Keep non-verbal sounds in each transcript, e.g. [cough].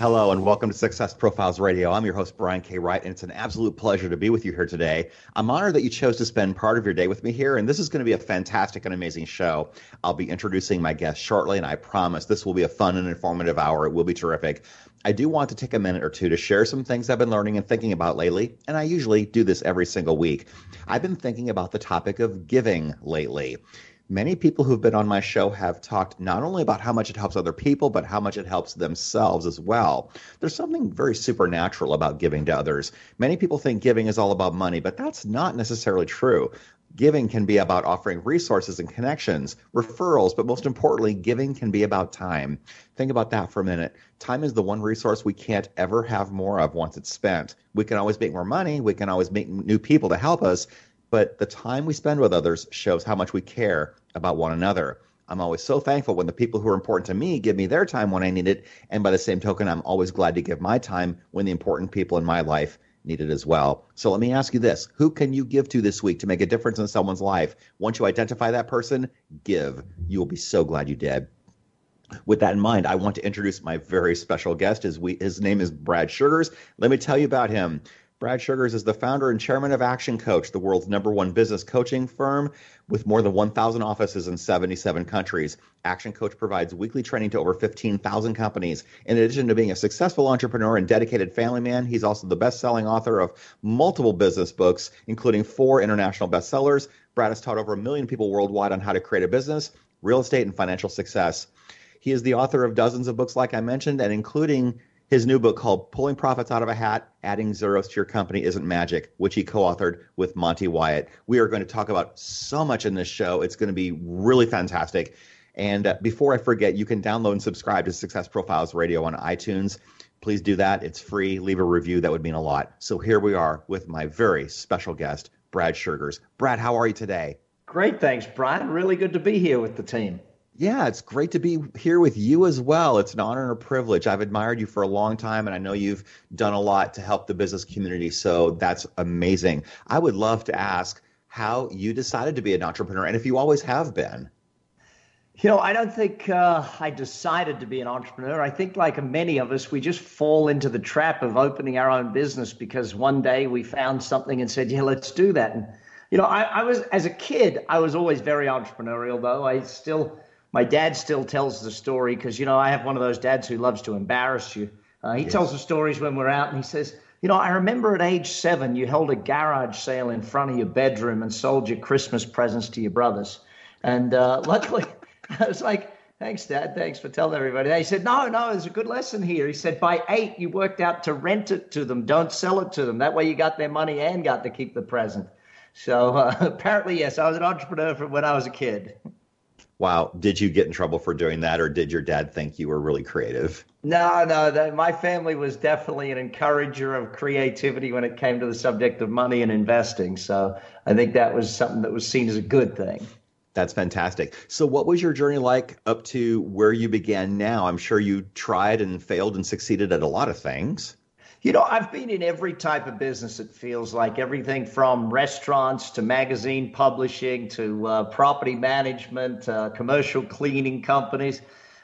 Hello and welcome to Success Profiles Radio. I'm your host, Brian K. Wright, and it's an absolute pleasure to be with you here today. I'm honored that you chose to spend part of your day with me here, and this is going to be a fantastic and amazing show. I'll be introducing my guest shortly, and I promise this will be a fun and informative hour. It will be terrific. I do want to take a minute or two to share some things I've been learning and thinking about lately, and I usually do this every single week. I've been thinking about the topic of giving lately many people who've been on my show have talked not only about how much it helps other people, but how much it helps themselves as well. There's something very supernatural about giving to others. Many people think giving is all about money, but that's not necessarily true. Giving can be about offering resources and connections, referrals, but most importantly, giving can be about time. Think about that for a minute. Time is the one resource we can't ever have more of once it's spent. We can always make more money, we can always make new people to help us, but the time we spend with others shows how much we care about one another. I'm always so thankful when the people who are important to me give me their time when I need it. And by the same token, I'm always glad to give my time when the important people in my life need it as well. So let me ask you this Who can you give to this week to make a difference in someone's life? Once you identify that person, give. You will be so glad you did. With that in mind, I want to introduce my very special guest. His, his name is Brad Sugars. Let me tell you about him. Brad Sugars is the founder and chairman of Action Coach, the world's number one business coaching firm with more than 1,000 offices in 77 countries. Action Coach provides weekly training to over 15,000 companies. In addition to being a successful entrepreneur and dedicated family man, he's also the best selling author of multiple business books, including four international bestsellers. Brad has taught over a million people worldwide on how to create a business, real estate, and financial success. He is the author of dozens of books, like I mentioned, and including his new book called Pulling Profits Out of a Hat Adding Zeros to Your Company Isn't Magic, which he co authored with Monty Wyatt. We are going to talk about so much in this show. It's going to be really fantastic. And uh, before I forget, you can download and subscribe to Success Profiles Radio on iTunes. Please do that. It's free. Leave a review. That would mean a lot. So here we are with my very special guest, Brad Sugars. Brad, how are you today? Great. Thanks, Brian. Really good to be here with the team. Yeah, it's great to be here with you as well. It's an honor and a privilege. I've admired you for a long time, and I know you've done a lot to help the business community. So that's amazing. I would love to ask how you decided to be an entrepreneur and if you always have been. You know, I don't think uh, I decided to be an entrepreneur. I think, like many of us, we just fall into the trap of opening our own business because one day we found something and said, yeah, let's do that. And, you know, I, I was, as a kid, I was always very entrepreneurial, though. I still, my dad still tells the story because you know I have one of those dads who loves to embarrass you. Uh, he yes. tells the stories when we're out, and he says, "You know, I remember at age seven, you held a garage sale in front of your bedroom and sold your Christmas presents to your brothers." And uh, [laughs] luckily, I was like, "Thanks, Dad. Thanks for telling everybody." He said, "No, no, there's a good lesson here." He said, "By eight, you worked out to rent it to them. Don't sell it to them. That way, you got their money and got to keep the present." So uh, [laughs] apparently, yes, I was an entrepreneur from when I was a kid. Wow. Did you get in trouble for doing that, or did your dad think you were really creative? No, no. My family was definitely an encourager of creativity when it came to the subject of money and investing. So I think that was something that was seen as a good thing. That's fantastic. So, what was your journey like up to where you began now? I'm sure you tried and failed and succeeded at a lot of things. You know, I've been in every type of business, it feels like. Everything from restaurants to magazine publishing to uh, property management, uh, commercial cleaning companies,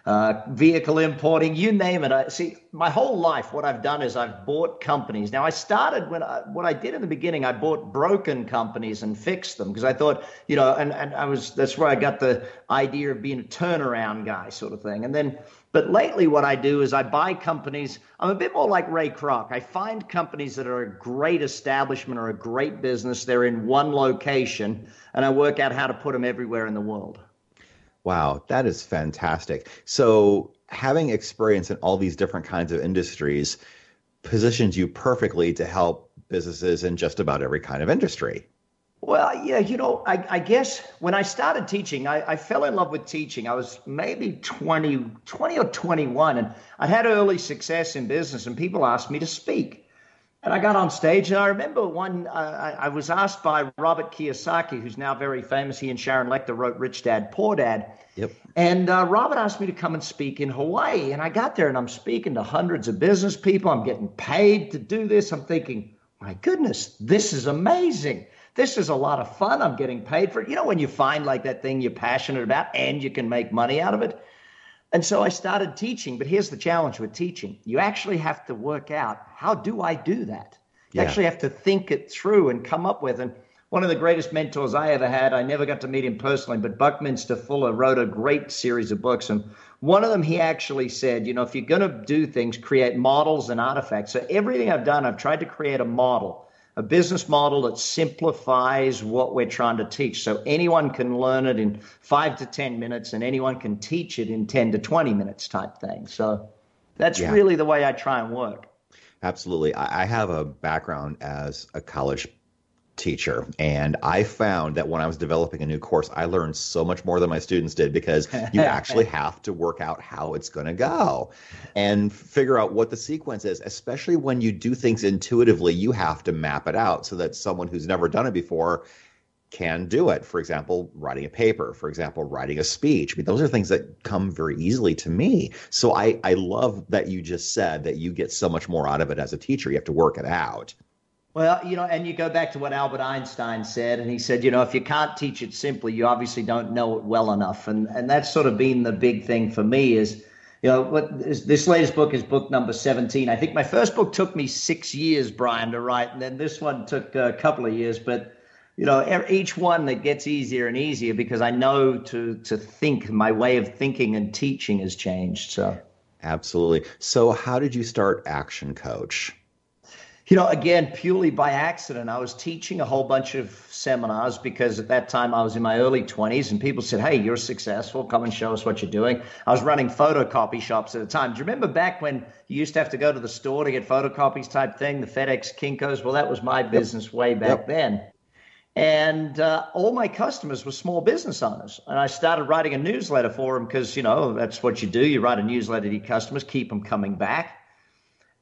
uh, vehicle importing, you name it. I see my whole life, what I've done is I've bought companies. Now, I started when I, what I did in the beginning, I bought broken companies and fixed them because I thought, you know, and, and I was, that's where I got the idea of being a turnaround guy sort of thing. And then but lately, what I do is I buy companies. I'm a bit more like Ray Kroc. I find companies that are a great establishment or a great business. They're in one location, and I work out how to put them everywhere in the world. Wow, that is fantastic. So, having experience in all these different kinds of industries positions you perfectly to help businesses in just about every kind of industry. Well, yeah, you know, I, I guess when I started teaching, I, I, fell in love with teaching. I was maybe 20, 20 or 21, and I'd had early success in business, and people asked me to speak. And I got on stage, and I remember one, uh, I, I was asked by Robert Kiyosaki, who's now very famous. He and Sharon Lechter wrote Rich Dad, Poor Dad. Yep. And uh, Robert asked me to come and speak in Hawaii. And I got there, and I'm speaking to hundreds of business people. I'm getting paid to do this. I'm thinking, my goodness, this is amazing. This is a lot of fun. I'm getting paid for it. You know, when you find like that thing you're passionate about and you can make money out of it. And so I started teaching, but here's the challenge with teaching. You actually have to work out how do I do that? You yeah. actually have to think it through and come up with. And one of the greatest mentors I ever had, I never got to meet him personally, but Buckminster Fuller wrote a great series of books. And one of them, he actually said, you know, if you're going to do things, create models and artifacts. So everything I've done, I've tried to create a model a business model that simplifies what we're trying to teach. So anyone can learn it in five to 10 minutes and anyone can teach it in 10 to 20 minutes type thing. So that's yeah. really the way I try and work. Absolutely. I have a background as a college teacher. And I found that when I was developing a new course, I learned so much more than my students did because you [laughs] actually have to work out how it's going to go and figure out what the sequence is. Especially when you do things intuitively, you have to map it out so that someone who's never done it before can do it. For example, writing a paper, for example, writing a speech. I mean, those are things that come very easily to me. So I, I love that you just said that you get so much more out of it as a teacher. You have to work it out. Well, you know, and you go back to what Albert Einstein said, and he said, you know, if you can't teach it simply, you obviously don't know it well enough, and and that's sort of been the big thing for me is, you know, what this, this latest book is book number seventeen. I think my first book took me six years, Brian, to write, and then this one took a couple of years, but you know, each one that gets easier and easier because I know to to think. My way of thinking and teaching has changed. So, absolutely. So, how did you start Action Coach? You know, again, purely by accident, I was teaching a whole bunch of seminars because at that time I was in my early 20s and people said, Hey, you're successful. Come and show us what you're doing. I was running photocopy shops at the time. Do you remember back when you used to have to go to the store to get photocopies type thing, the FedEx Kinkos? Well, that was my business yep. way back yep. then. And uh, all my customers were small business owners. And I started writing a newsletter for them because, you know, that's what you do. You write a newsletter to your customers, keep them coming back.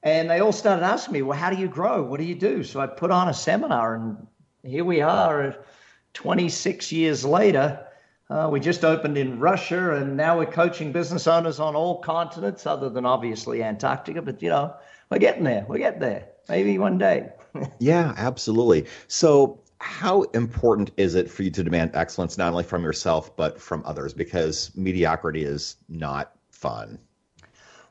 And they all started asking me, well, how do you grow? What do you do? So I put on a seminar, and here we are 26 years later. Uh, we just opened in Russia, and now we're coaching business owners on all continents, other than obviously Antarctica. But, you know, we're getting there. We're getting there. Maybe one day. [laughs] yeah, absolutely. So, how important is it for you to demand excellence not only from yourself, but from others? Because mediocrity is not fun.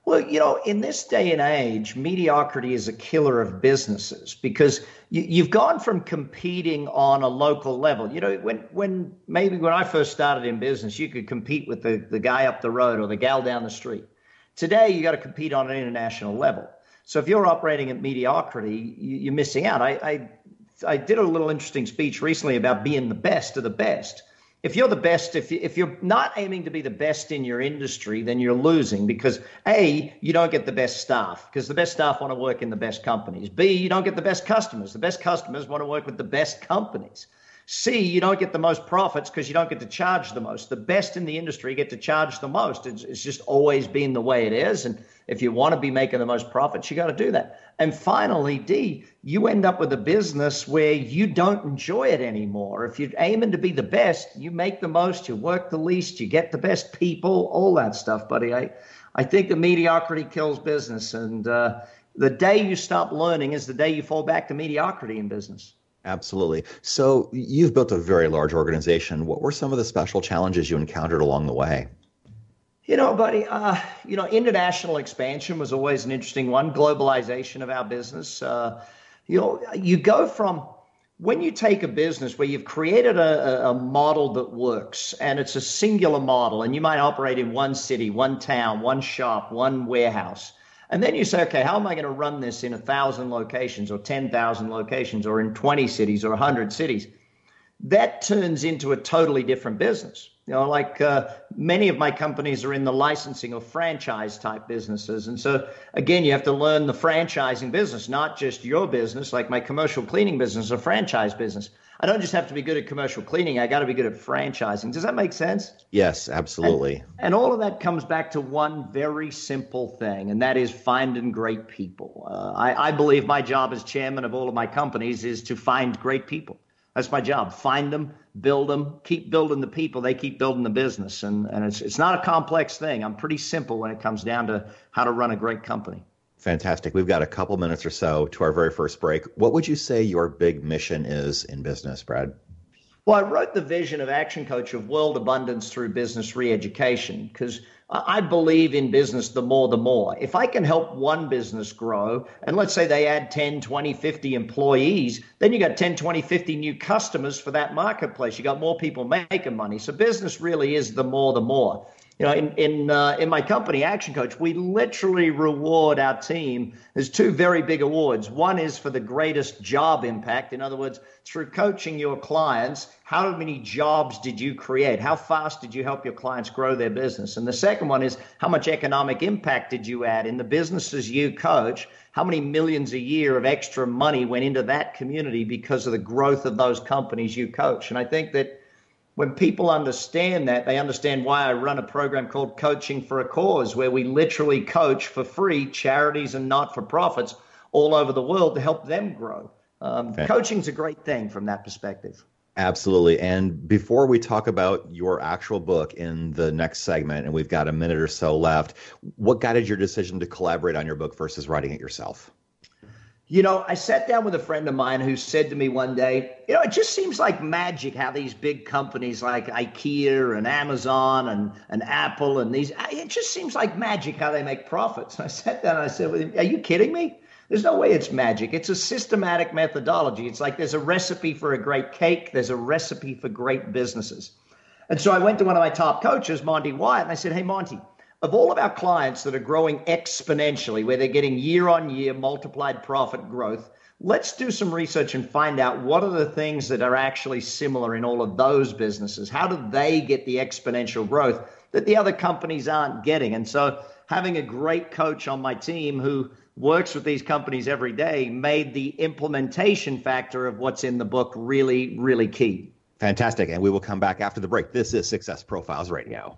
Well, you know, in this day and age, mediocrity is a killer of businesses because you, have gone from competing on a local level. You know, when when maybe when I first started in business, you could compete with the, the guy up the road or the gal down the street. Today, you got to compete on an international level. So if you're operating at mediocrity, you, are missing out. I, I I did a little interesting speech recently about being the best of the best if you're the best, if, if you're not aiming to be the best in your industry, then you're losing because A, you don't get the best staff because the best staff want to work in the best companies. B, you don't get the best customers. The best customers want to work with the best companies. C, you don't get the most profits because you don't get to charge the most. The best in the industry get to charge the most. It's, it's just always been the way it is. And if you want to be making the most profits, you got to do that. And finally, D, you end up with a business where you don't enjoy it anymore. If you're aiming to be the best, you make the most, you work the least, you get the best people, all that stuff, buddy. I, I think the mediocrity kills business. And uh, the day you stop learning is the day you fall back to mediocrity in business. Absolutely. So you've built a very large organization. What were some of the special challenges you encountered along the way? You know, buddy, uh, you know, international expansion was always an interesting one, globalization of our business. Uh, you know, you go from when you take a business where you've created a, a, model that works and it's a singular model, and you might operate in one city, one town, one shop, one warehouse. And then you say, okay, how am I going to run this in a thousand locations or 10,000 locations or in 20 cities or 100 cities? That turns into a totally different business You know, like uh, many of my companies are in the licensing or franchise type businesses. And so, again, you have to learn the franchising business, not just your business, like my commercial cleaning business, a franchise business. I don't just have to be good at commercial cleaning, I got to be good at franchising. Does that make sense? Yes, absolutely. And, and, all of that comes back to one very simple thing, and that is finding great people. Uh, I, I believe my job as chairman of all of my companies is to find great people. That's my job. Find them, build them, keep building the people. They keep building the business. And, and it's, it's not a complex thing. I'm pretty simple when it comes down to how to run a great company. Fantastic. We've got a couple minutes or so to our very first break. What would you say your big mission is in business, Brad? Well, I wrote the vision of Action Coach of world abundance through business re education because I believe in business the more the more. If I can help one business grow, and let's say they add 10, 20, 50 employees, then you got 10, 20, 50 new customers for that marketplace. You got more people making money. So business really is the more the more you know, in in uh, in my company, Action Coach, we literally reward our team. There's two very big awards. One is for the greatest job impact. In other words, through coaching your clients, how many jobs did you create? How fast did you help your clients grow their business? And the second one is how much economic impact did you add in the businesses you coach? How many millions a year of extra money went into that community because of the growth of those companies you coach? And I think that when people understand that, they understand why I run a program called Coaching for a Cause, where we literally coach for free charities and not for profits all over the world to help them grow. Um, okay. Coaching's a great thing from that perspective. Absolutely. And before we talk about your actual book in the next segment, and we've got a minute or so left, what guided your decision to collaborate on your book versus writing it yourself? You know, I sat down with a friend of mine who said to me one day, you know, it just seems like magic how these big companies like IKEA and Amazon and, and Apple and these, it just seems like magic how they make profits. And [laughs] I sat down and I said, are you kidding me? There's no way it's magic. It's a systematic methodology. It's like there's a recipe for a great cake, there's a recipe for great businesses. And so I went to one of my top coaches, Monty Wyatt, and I said, hey, Monty, of all of our clients that are growing exponentially, where they're getting year on year multiplied profit growth, let's do some research and find out what are the things that are actually similar in all of those businesses. How do they get the exponential growth that the other companies aren't getting? And so, having a great coach on my team who works with these companies every day made the implementation factor of what's in the book really, really key. Fantastic. And we will come back after the break. This is Success Profiles Radio.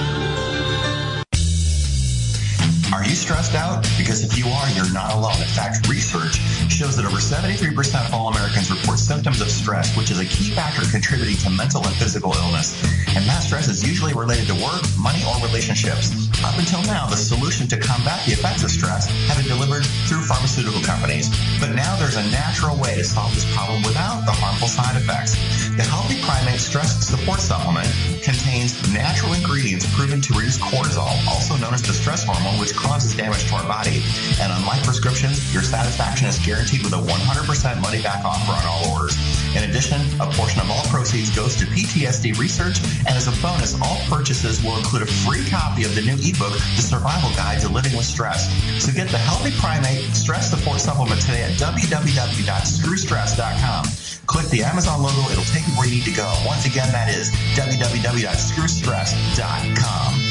Stressed out? Because if you are, you're not alone. In fact, research shows that over 73% of all Americans report symptoms of stress, which is a key factor contributing to mental and physical illness. And that stress is usually related to work, money, or relationships. Up until now, the solution to combat the effects of stress have been delivered through pharmaceutical companies. But now there's a natural way to solve this problem without the harmful side effects. The Healthy Primate Stress Support Supplement contains natural ingredients proven to reduce cortisol, also known as the stress hormone, which causes damage to our body. And unlike prescriptions, your satisfaction is guaranteed with a 100% money back offer on all orders. In addition, a portion of all proceeds goes to PTSD research, and as a bonus, all purchases will include a free copy of the new ebook, The Survival Guide to Living with Stress. So get the Healthy Primate Stress Support Supplement today at www.screwstress.com. Click the Amazon logo, it'll take you where you need to go. Once again, that is www.screwstress.com.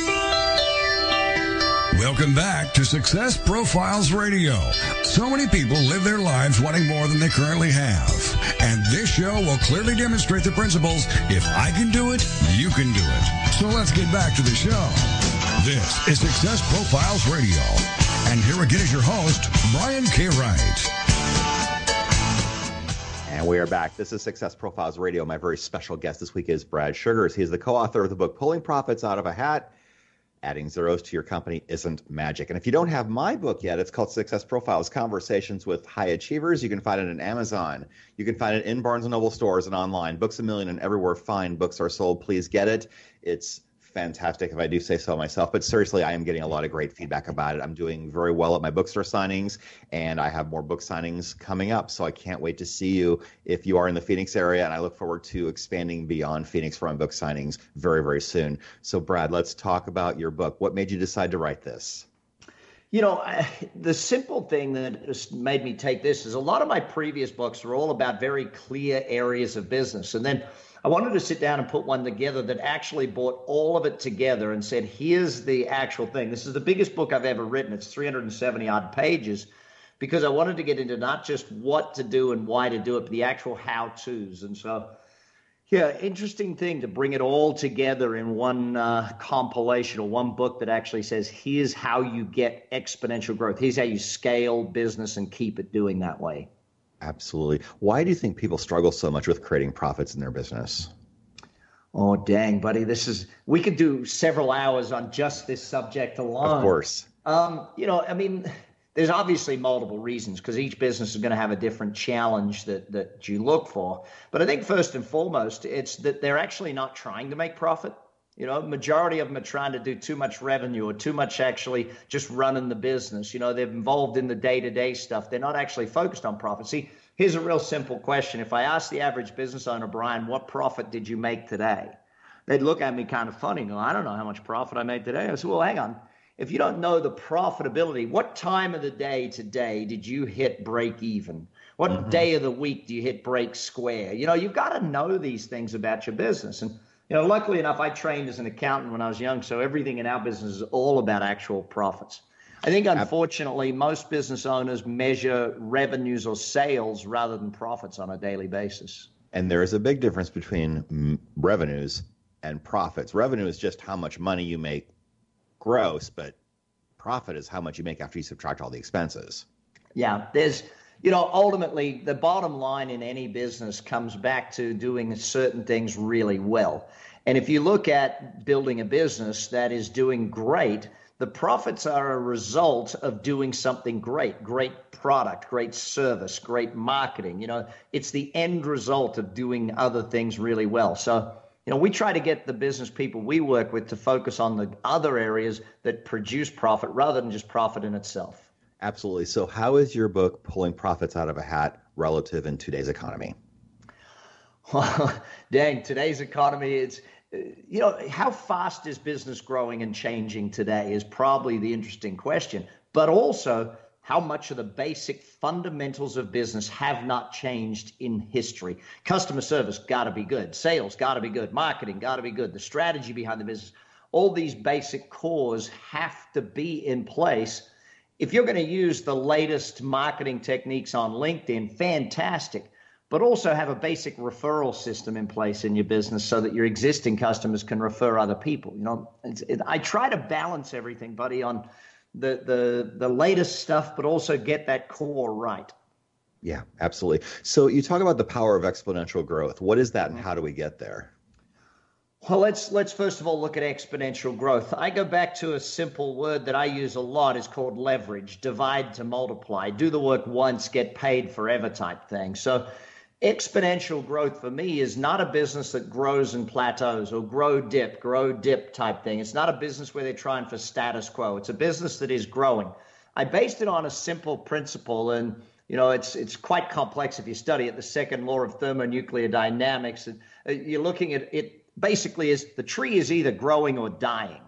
Welcome back to Success Profiles Radio. So many people live their lives wanting more than they currently have. And this show will clearly demonstrate the principles if I can do it, you can do it. So let's get back to the show. This is Success Profiles Radio. And here again is your host, Brian K. Wright. And we are back. This is Success Profiles Radio. My very special guest this week is Brad Sugars. He is the co author of the book Pulling Profits Out of a Hat adding zeros to your company isn't magic. And if you don't have my book yet, it's called Success Profiles Conversations with High Achievers. You can find it on Amazon. You can find it in Barnes and Noble stores and online. Books a Million and everywhere fine books are sold. Please get it. It's fantastic if I do say so myself. But seriously, I am getting a lot of great feedback about it. I'm doing very well at my bookstore signings, and I have more book signings coming up. So I can't wait to see you if you are in the Phoenix area. And I look forward to expanding beyond Phoenix for my book signings very, very soon. So, Brad, let's talk about your book. What made you decide to write this? You know, the simple thing that just made me take this is a lot of my previous books are all about very clear areas of business. And then I wanted to sit down and put one together that actually brought all of it together and said, here's the actual thing. This is the biggest book I've ever written. It's 370 odd pages because I wanted to get into not just what to do and why to do it, but the actual how to's. And so, yeah, interesting thing to bring it all together in one uh, compilation or one book that actually says, here's how you get exponential growth. Here's how you scale business and keep it doing that way. Absolutely. Why do you think people struggle so much with creating profits in their business? Oh, dang, buddy. This is, we could do several hours on just this subject alone. Of course. Um, you know, I mean, there's obviously multiple reasons because each business is going to have a different challenge that, that you look for. But I think first and foremost, it's that they're actually not trying to make profit. You know, majority of them are trying to do too much revenue or too much actually just running the business. You know, they're involved in the day to day stuff. They're not actually focused on profit. See, here's a real simple question. If I ask the average business owner, Brian, what profit did you make today? They'd look at me kind of funny. No, I don't know how much profit I made today. I said, well, hang on. If you don't know the profitability, what time of the day today did you hit break even? What mm-hmm. day of the week do you hit break square? You know, you've got to know these things about your business. And you know, luckily enough, I trained as an accountant when I was young, so everything in our business is all about actual profits. I think, unfortunately, most business owners measure revenues or sales rather than profits on a daily basis. And there is a big difference between revenues and profits. Revenue is just how much money you make gross, but profit is how much you make after you subtract all the expenses. Yeah, there's you know, ultimately, the bottom line in any business comes back to doing certain things really well. And if you look at building a business that is doing great, the profits are a result of doing something great, great product, great service, great marketing. You know, it's the end result of doing other things really well. So, you know, we try to get the business people we work with to focus on the other areas that produce profit rather than just profit in itself. Absolutely. So, how is your book pulling profits out of a hat relative in today's economy? Well, [laughs] dang, today's economy, it's, you know, how fast is business growing and changing today is probably the interesting question. But also, how much of the basic fundamentals of business have not changed in history. Customer service got to be good, sales got to be good, marketing got to be good, the strategy behind the business, all these basic cores have to be in place if you're going to use the latest marketing techniques on LinkedIn, fantastic. But also have a basic referral system in place in your business so that your existing customers can refer other people. You know, it, I try to balance everything, buddy, on the the the latest stuff, but also get that core right. Yeah, absolutely. So you talk about the power of exponential growth. What is that, and mm-hmm. how do we get there? Well, let's let's first of all look at exponential growth. I go back to a simple word that I use a lot is called leverage, divide to multiply. Do the work once, get paid forever type thing. So exponential growth for me is not a business that grows and plateaus or grow dip, grow dip type thing. It's not a business where they're trying for status quo. It's a business that is growing. I based it on a simple principle and you know, it's it's quite complex if you study it. The second law of thermonuclear dynamics. Uh, you're looking at it basically is the tree is either growing or dying.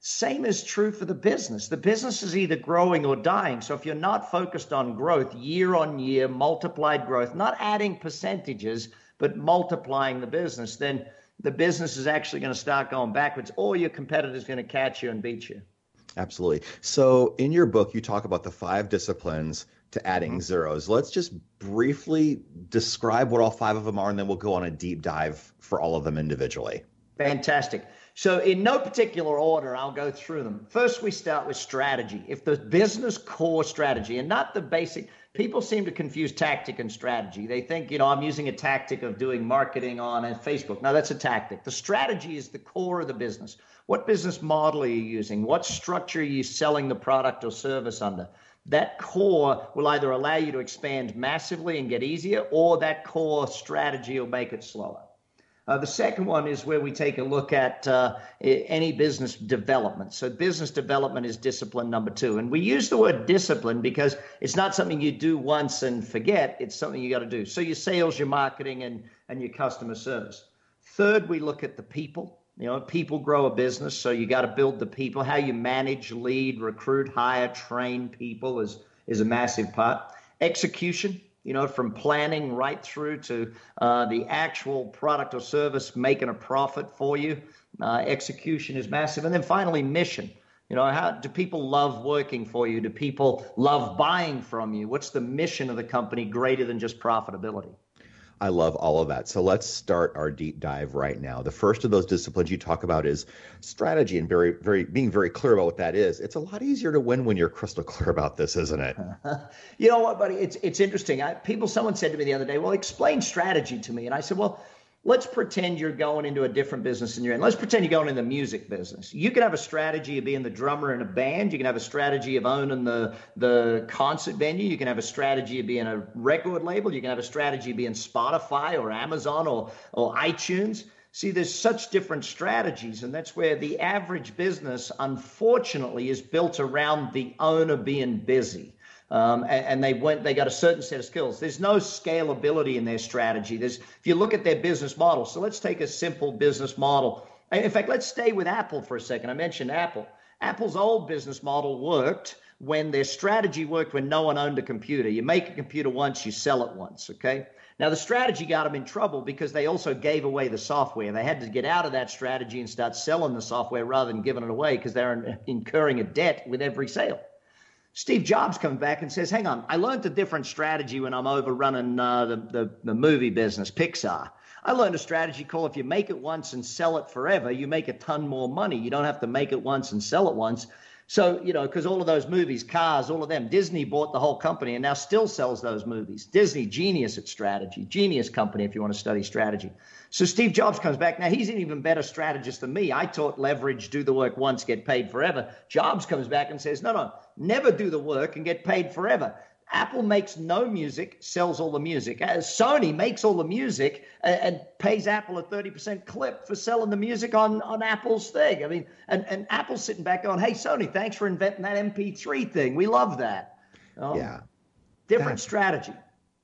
Same is true for the business. The business is either growing or dying. So if you're not focused on growth year on year, multiplied growth, not adding percentages, but multiplying the business, then the business is actually going to start going backwards or your competitor's going to catch you and beat you. Absolutely. So in your book, you talk about the five disciplines to adding mm-hmm. zeros. Let's just briefly describe what all five of them are, and then we'll go on a deep dive for all of them individually. Fantastic. So, in no particular order, I'll go through them. First, we start with strategy. If the business core strategy and not the basic, people seem to confuse tactic and strategy. They think, you know, I'm using a tactic of doing marketing on Facebook. Now, that's a tactic. The strategy is the core of the business. What business model are you using? What structure are you selling the product or service under? That core will either allow you to expand massively and get easier, or that core strategy will make it slower. Uh, the second one is where we take a look at uh, any business development. So, business development is discipline number two. And we use the word discipline because it's not something you do once and forget, it's something you got to do. So, your sales, your marketing, and, and your customer service. Third, we look at the people. You know, people grow a business, so you got to build the people. How you manage, lead, recruit, hire, train people is, is a massive part. Execution, you know, from planning right through to uh, the actual product or service making a profit for you. Uh, execution is massive. And then finally, mission. You know, how do people love working for you? Do people love buying from you? What's the mission of the company greater than just profitability? I love all of that. So let's start our deep dive right now. The first of those disciplines you talk about is strategy and very, very being very clear about what that is. It's a lot easier to win when you're crystal [laughs] clear about this, isn't it? [laughs] you know what, buddy? It's it's interesting. I, people, someone said to me the other day, "Well, explain strategy to me," and I said, "Well." Let's pretend you're going into a different business than you're in. Let's pretend you're going in the music business. You can have a strategy of being the drummer in a band. You can have a strategy of owning the the concert venue. You can have a strategy of being a record label. You can have a strategy of being Spotify or Amazon or or iTunes. See, there's such different strategies, and that's where the average business, unfortunately, is built around the owner being busy. Um, and, and, they went they got a certain set of skills. There's no scalability in their strategy. There's if you look at their business model so let's take a simple business model. In fact let's stay with apple for a second. I mentioned apple. Apple's old business model worked when their strategy worked when no one owned a computer. You make a computer once you sell it once okay? Now the strategy got them in trouble because they also gave away the software. They had to get out of that strategy and start selling the software rather than giving it away because they're incurring a debt with every sale Steve Jobs comes back and says, "Hang on, I learned a different strategy when I'm over running uh, the, the the movie business, Pixar. I learned a strategy called if you make it once and sell it forever, you make a ton more money. You don't have to make it once and sell it once. So, you know, because all of those movies, Cars, all of them, Disney bought the whole company and now still sells those movies. Disney, genius at strategy, genius company if you want to study strategy. So Steve Jobs comes back. Now he's an even better strategist than me. I taught leverage, do the work once, get paid forever. Jobs comes back and says, no, no, never do the work and get paid forever. Apple makes no music, sells all the music. Uh, Sony makes all the music and, and, pays Apple a 30% clip for selling the music on, on Apple's thing. I mean, and, and Apple's sitting back going, hey, Sony, thanks for inventing that MP3 thing. We love that. Um, yeah. Different strategy.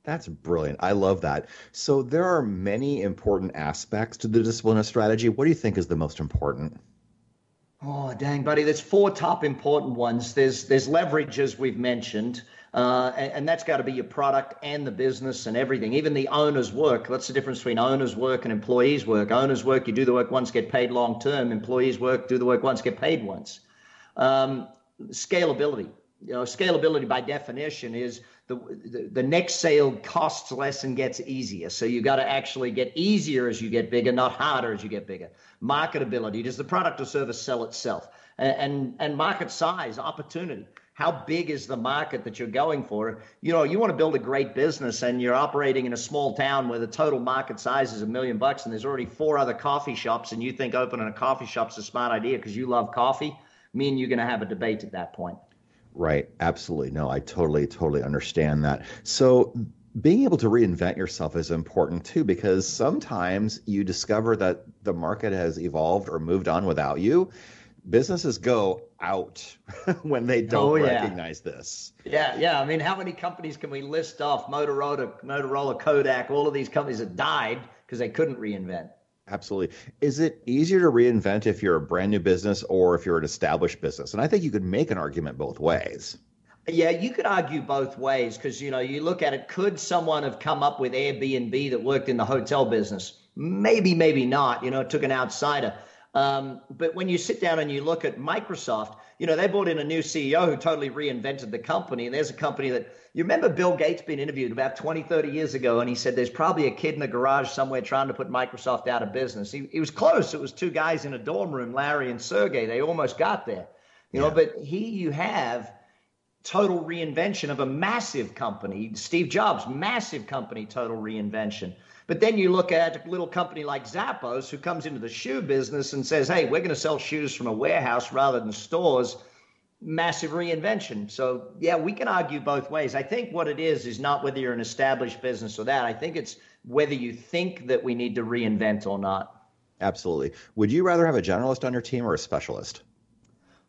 That's brilliant. I love that. So there are many important aspects to the discipline of strategy. What do you think is the most important? Oh, dang, buddy. There's four top important ones. There's there's leverage, as we've mentioned, uh, and, and, that's got to be your product and the business and everything. Even the owner's work. What's the difference between owner's work and employees' work? Owner's work, you do the work once, get paid long term. Employees' work, do the work once, get paid once. Um, scalability. You know, scalability by definition is the, the, next sale costs less and gets easier. So you got to actually get easier as you get bigger, not harder as you get bigger. Marketability does the product or service sell itself? And, and, and market size, opportunity. How big is the market that you're going for? You know, you want to build a great business and you're operating in a small town where the total market size is a million bucks and there's already four other coffee shops and you think opening a coffee shop's a smart idea because you love coffee. Me and you're going to have a debate at that point. Right. Absolutely. No, I totally, totally understand that. So being able to reinvent yourself is important too, because sometimes you discover that the market has evolved or moved on without you. Businesses go out [laughs] when they don't oh, yeah. recognize this. Yeah, yeah. I mean, how many companies can we list off? Motorola, Motorola, Kodak, all of these companies that died because they couldn't reinvent. Absolutely. Is it easier to reinvent if you're a brand new business or if you're an established business? And I think you could make an argument both ways. Yeah, you could argue both ways because you know you look at it. Could someone have come up with Airbnb that worked in the hotel business? Maybe, maybe not. You know, it took an outsider. Um, but when you sit down and you look at Microsoft, you know, they brought in a new CEO who totally reinvented the company. And there's a company that you remember Bill Gates being interviewed about 20, 30 years ago, and he said there's probably a kid in a garage somewhere trying to put Microsoft out of business. He, he was close. It was two guys in a dorm room, Larry and Sergey. They almost got there, you yeah. know, but he, you have total reinvention of a massive company. Steve Jobs, massive company, total reinvention. But then you look at a little company like Zappos, who comes into the shoe business and says, hey, we're going to sell shoes from a warehouse rather than stores. Massive reinvention. So, yeah, we can argue both ways. I think what it is is not whether you're an established business or that. I think it's whether you think that we need to reinvent or not. Absolutely. Would you rather have a generalist on your team or a specialist?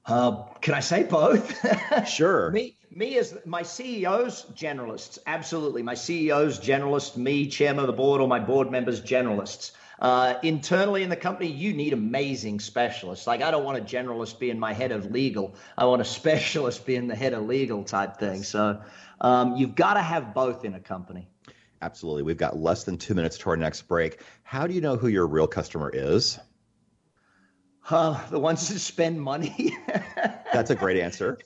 Uh, can I say both? [laughs] sure. me, me as my CEOs, generalists, absolutely. My CEOs, generalists. Me, chairman of the board, or my board members, generalists. Uh, internally in the company, you need amazing specialists. Like I don't want a generalist being my head of legal. I want a [laughs] specialist being the head of legal type thing. So um, you've got to have both in a company. Absolutely. We've got less than two minutes to our next break. How do you know who your real customer is? Uh, the ones that spend money. [laughs] That's a great answer.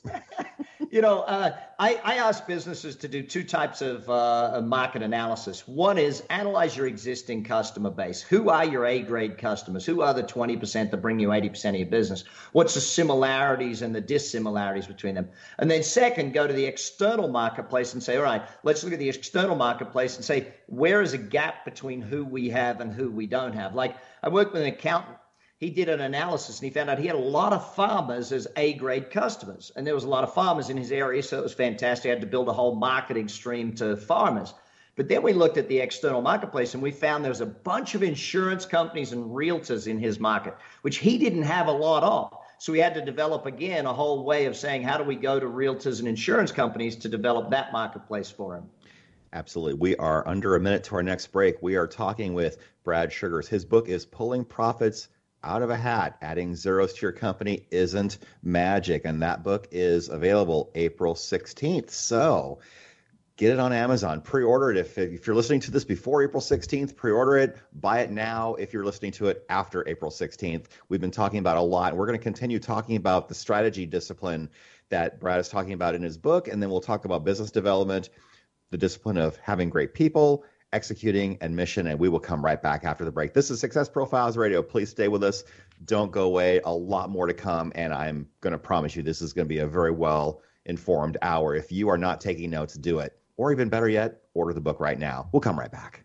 you know, uh, I, I ask businesses to do two types of uh, market analysis. One is analyze your existing customer base. Who are your A grade customers? Who are the 20% that bring you 80% of your business? What's the similarities and the dissimilarities between them? And then, second, go to the external marketplace and say, all right, let's look at the external marketplace and say, where is a gap between who we have and who we don't have? Like, I work with an accountant he did an analysis and he found out he had a lot of farmers as A grade customers. And there was a lot of farmers in his area, so it was fantastic. He had to build a whole marketing stream to farmers. But then we looked at the external marketplace and we found there was a bunch of insurance companies and realtors in his market, which he didn't have a lot of. So we had to develop again a whole way of saying, how do we go to realtors and insurance companies to develop that marketplace for him? Absolutely. We are under a minute to our next break. We are talking with Brad Sugars. His book is Pulling Profits out of a hat. Adding zeros to your company isn't magic. And that book is available April 16th. So get it on Amazon. Pre order it. If, if you're listening to this before April 16th, pre order it. Buy it now if you're listening to it after April 16th. We've been talking about a lot. We're going to continue talking about the strategy discipline that Brad is talking about in his book. And then we'll talk about business development, the discipline of having great people executing and mission. And we will come right back after the break. This is Success Profiles Radio. Please stay with us. Don't go away. A lot more to come. And I'm going to promise you this is going to be a very well informed hour. If you are not taking notes, do it. Or even better yet, order the book right now. We'll come right back.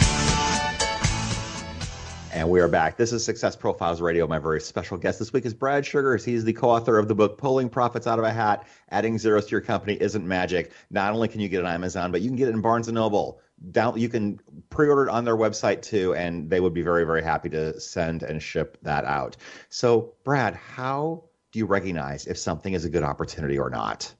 And we are back. This is Success Profiles Radio. My very special guest this week is Brad Sugars. He's the co-author of the book Pulling Profits Out of a Hat: Adding Zeros to Your Company Isn't Magic. Not only can you get it on Amazon, but you can get it in Barnes and Noble. Down, you can pre-order it on their website too, and they would be very, very happy to send and ship that out. So, Brad, how do you recognize if something is a good opportunity or not?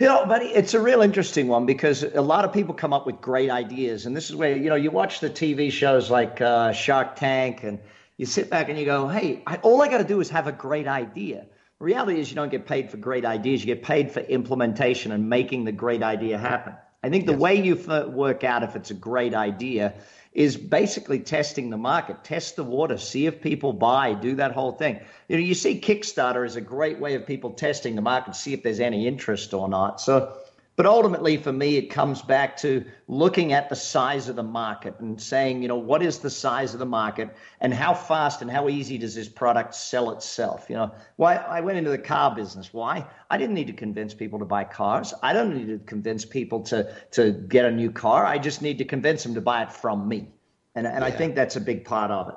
You know, but it's a real interesting one because a lot of people come up with great ideas, and this is where you know you watch the TV shows like uh, Shark Tank, and you sit back and you go, "Hey, I, all I got to do is have a great idea." The reality is, you don't get paid for great ideas; you get paid for implementation and making the great idea happen. I think the yes. way you work out if it's a great idea is basically testing the market, test the water, see if people buy, do that whole thing. You know, you see Kickstarter is a great way of people testing the market, see if there's any interest or not. So but ultimately, for me, it comes back to looking at the size of the market and saying, you know, what is the size of the market and how fast and how easy does this product sell itself? You know, why I went into the car business. Why? I didn't need to convince people to buy cars. I don't need to convince people to to get a new car. I just need to convince them to buy it from me. And and yeah. I think that's a big part of it.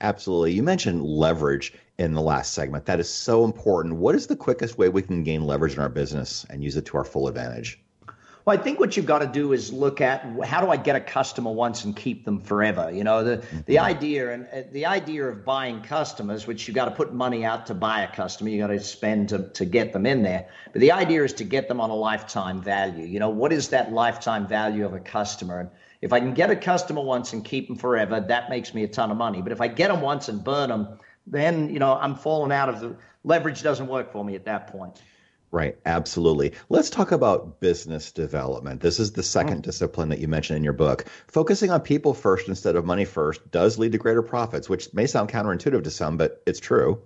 Absolutely. You mentioned leverage in the last segment. That is so important. What is the quickest way we can gain leverage in our business and use it to our full advantage? Well, I think what you've got to do is look at how do I get a customer once and keep them forever. You know, the mm-hmm. the idea and uh, the idea of buying customers, which you've got to put money out to buy a customer, you got to spend to to get them in there. But the idea is to get them on a lifetime value. You know, what is that lifetime value of a customer? And if I can get a customer once and keep them forever, that makes me a ton of money. But if I get them once and burn them, then you know I'm falling out of the leverage doesn't work for me at that point. Right, absolutely. Let's talk about business development. This is the second oh. discipline that you mentioned in your book. Focusing on people first instead of money first does lead to greater profits, which may sound counterintuitive to some, but it's true.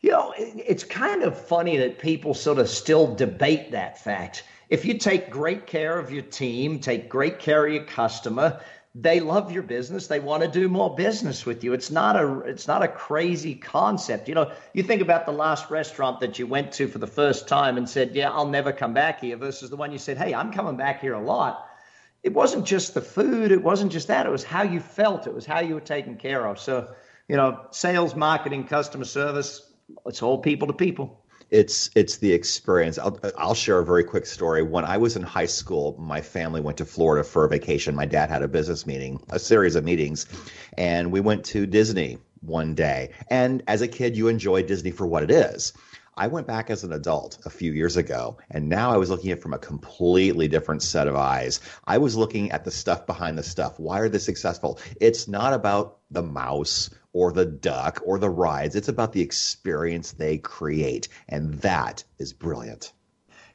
You know, it's kind of funny that people sort of still debate that fact. If you take great care of your team, take great care of your customer, they love your business. They want to do more business with you. It's not a it's not a crazy concept. You know you think about the last restaurant that you went to for the first time and said yeah i'll never come back here versus the one you said hey i'm coming back here a lot. It wasn't just the food. It wasn't just that. It was how you felt. It was how you were taken care of. So you know sales marketing customer service it's all people to people it's it's the experience. I'll I'll share a very quick story. When I was in high school, my family went to Florida for a vacation. My dad had a business meeting, a series of meetings, and we went to Disney one day. And as a kid, you enjoy Disney for what it is. I went back as an adult a few years ago, and now I was looking at it from a completely different set of eyes. I was looking at the stuff behind the stuff. Why are they successful? It's not about the mouse or the duck or the rides. It's about the experience they create. And that is brilliant.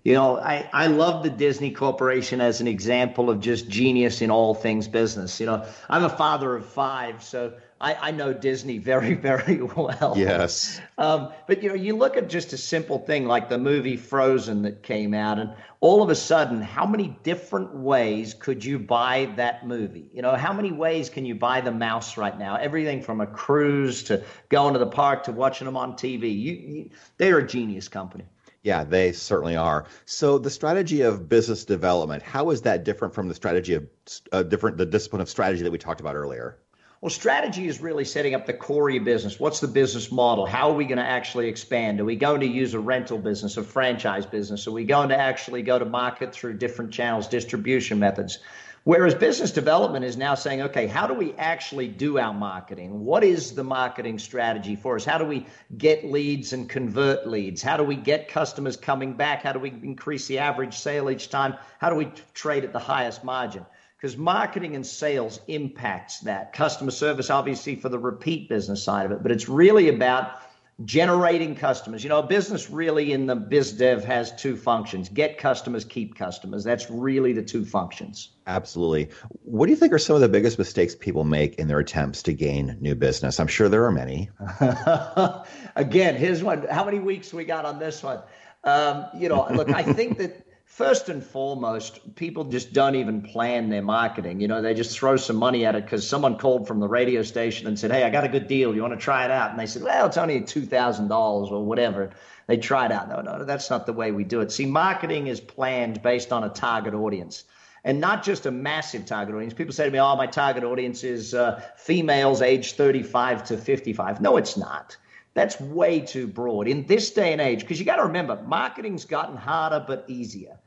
You know, I, I love the Disney Corporation as an example of just genius in all things business. You know, I'm a father of five, so I, I know Disney very, [laughs] very well. Yes. Um, but you know, you look at just a simple thing like the movie Frozen that came out, and all of a sudden, how many different ways could you buy that movie? You know, how many ways can you buy the mouse right now? Everything from a cruise to going to the park to watching them on TV. You, you, they're a genius company. Yeah, they certainly are. So the strategy of business development, how is that different from the strategy of uh, different the discipline of strategy that we talked about earlier? Well, strategy is really setting up the core of your business. What's the business model? How are we going to actually expand? Are we going to use a rental business, a franchise business? Are we going to actually go to market through different channels, distribution methods? Whereas business development is now saying, okay, how do we actually do our marketing? What is the marketing strategy for us? How do we get leads and convert leads? How do we get customers coming back? How do we increase the average sale each time? How do we trade at the highest margin? Because marketing and sales impacts that. Customer service, obviously, for the repeat business side of it, but it's really about generating customers. You know, a business really in the biz dev has two functions get customers, keep customers. That's really the two functions. Absolutely. What do you think are some of the biggest mistakes people make in their attempts to gain new business? I'm sure there are many. [laughs] Again, here's one. How many weeks we got on this one? Um, you know, look, I think that first and foremost, people just don't even plan their marketing. You know, they just throw some money at it because someone called from the radio station and said, Hey, I got a good deal. You want to try it out? And they said, Well, it's only $2,000 or whatever. They it out. No, no, that's not the way we do it. See, marketing is planned based on a target audience. and not just a massive target audience. People say to me, "Oh, my target audience is uh, females aged 35 to 55." No, it's not. That's way too broad in this day and age. Because you got to remember, marketing's gotten harder but easier.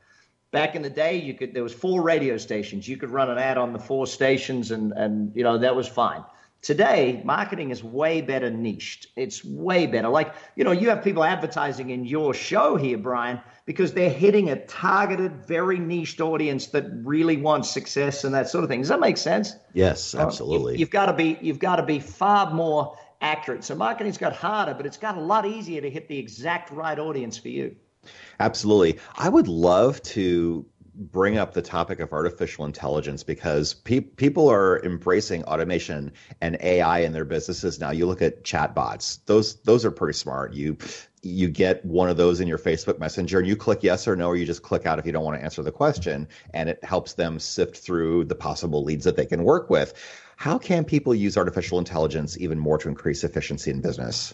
Back in the day, you could there was four radio stations. You could run an ad on the four stations, and and you know that was fine. Today, marketing is way better niched. It's way better. Like, you know, you have people advertising in your show here, Brian, because they're hitting a targeted, very niched audience that really wants success and that sort of thing. Does that make sense? Yes, absolutely. Uh, you, have got to be you've got to be far more accurate. So marketing's got harder, but it's got a lot easier to hit the exact right audience for you. Absolutely. I would love to bring up the topic of artificial intelligence because pe- people are embracing automation and AI in their businesses now. You look at chatbots; those those are pretty smart. You you get one of those in your Facebook Messenger and you click yes or no, or you just click out if you don't want to answer the question, and it helps them sift through the possible leads that they can work with. How can people use artificial intelligence even more to increase efficiency in business?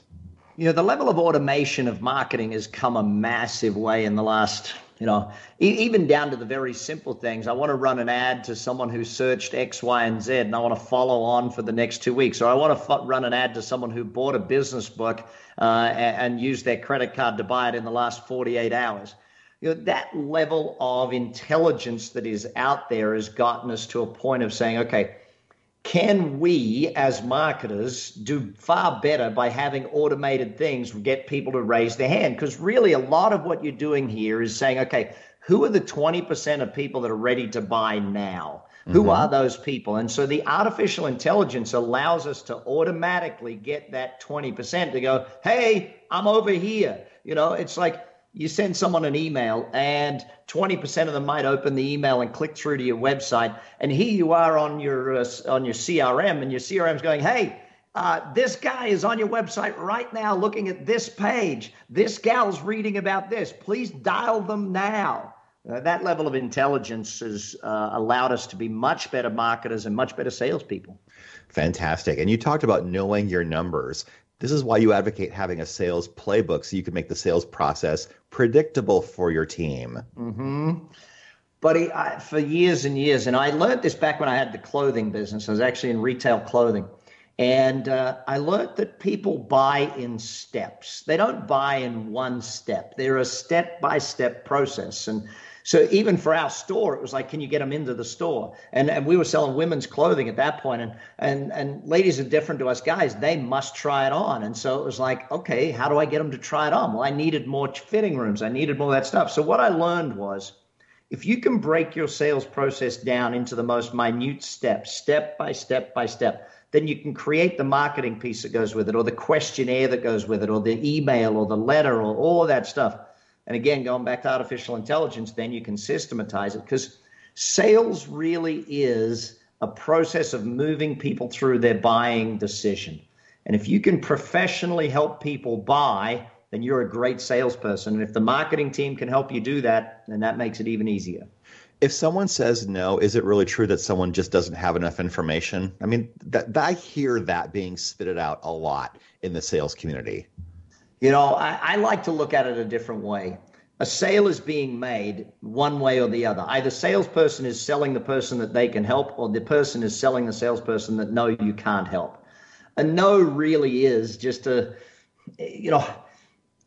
You know, the level of automation of marketing has come a massive way in the last you know, even down to the very simple things. I want to run an ad to someone who searched X, Y, and Z, and I want to follow on for the next two weeks. Or I want to run an ad to someone who bought a business book uh, and, and used their credit card to buy it in the last 48 hours. You know, that level of intelligence that is out there has gotten us to a point of saying, okay, can we as marketers do far better by having automated things get people to raise their hand? Because really a lot of what you're doing here is saying okay who are the 20% of people that are ready to buy now? Who mm-hmm. are those people? And so the artificial intelligence allows us to automatically get that 20% to go hey i'm over here. You know it's like you send someone an email and 20% of them might open the email and click through to your website. And here you are on your uh, on your crm and your crm's going hey uh, this guy is on your website right now looking at this page. This gal's reading about this. Please dial them now. Uh, that level of intelligence has uh, allowed us to be much better marketers and much better salespeople. Fantastic. And you talked about knowing your numbers. This is why you advocate having a sales playbook so you can make the sales process predictable for your team. Mm-hmm. Buddy, I, for years and years, and I learned this back when I had the clothing business. I was actually in retail clothing. And uh, I learned that people buy in steps. They don't buy in one step. They're a step by step process. And so even for our store, it was like, can you get them into the store? And and we were selling women's clothing at that point, and and and ladies are different to us guys. They must try it on, and so it was like, okay, how do I get them to try it on? Well, I needed more fitting rooms. I needed more of that stuff. So what I learned was. If you can break your sales process down into the most minute steps, step by step by step, then you can create the marketing piece that goes with it, or the questionnaire that goes with it, or the email, or the letter, or all that stuff. And again, going back to artificial intelligence, then you can systematize it because sales really is a process of moving people through their buying decision. And if you can professionally help people buy, then you're a great salesperson. And if the marketing team can help you do that, then that makes it even easier. If someone says no, is it really true that someone just doesn't have enough information? I mean, that, I hear that being spitted out a lot in the sales community. You know, I, I like to look at it a different way. A sale is being made one way or the other. Either salesperson is selling the person that they can help, or the person is selling the salesperson that no, you can't help. A no really is just a, you know,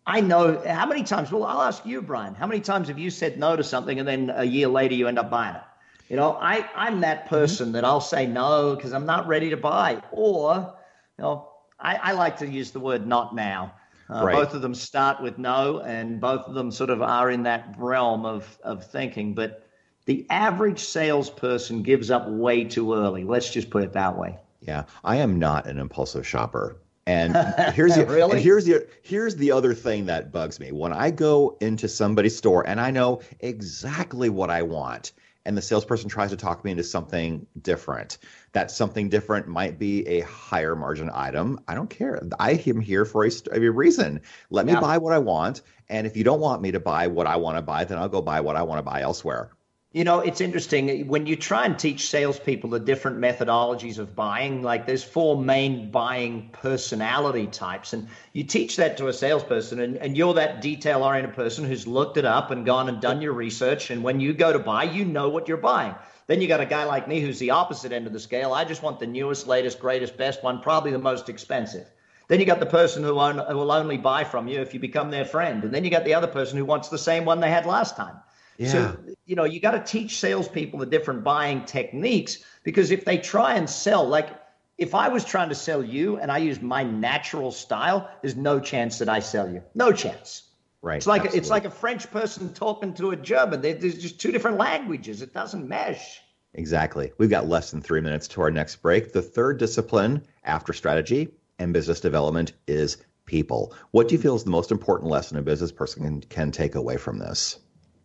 I know how many times. Well, I'll ask you, Brian. How many times have you said no to something and then a year later you end up buying it? You know, I I'm that person mm-hmm. that I'll say no because I'm not ready to buy, or you know, I, I like to use the word not now. Uh, right. Both of them start with no, and both of them sort of are in that realm of, of thinking. But the average salesperson gives up way too early. Let's just put it that way. Yeah, I am not an impulsive shopper. And [laughs] here's the really? and here's the here's the other thing that bugs me. When I go into somebody's store and I know exactly what I want, and the salesperson tries to talk me into something different. That something different might be a higher margin item. I don't care. I am here for a, a reason. Let me yeah. buy what I want. And if you don't want me to buy what I want to buy, then I'll go buy what I want to buy elsewhere. You know, it's interesting when you try and teach salespeople the different methodologies of buying. Like, there's four main buying personality types, and you teach that to a salesperson, and, and you're that detail oriented person who's looked it up and gone and done your research. And when you go to buy, you know what you're buying. Then you got a guy like me who's the opposite end of the scale. I just want the newest, latest, greatest, best one, probably the most expensive. Then you got the person who, who will only buy from you if you become their friend, and then you got the other person who wants the same one they had last time. Yeah. So, you know, you got to teach salespeople the different buying techniques because if they try and sell, like if I was trying to sell you and I use my natural style, there's no chance that I sell you. No chance. Right. It's like it's like a French person talking to a German. There's just two different languages. It doesn't mesh. Exactly. We've got less than three minutes to our next break. The third discipline after strategy and business development is people. What do you feel is the most important lesson a business person can, can take away from this?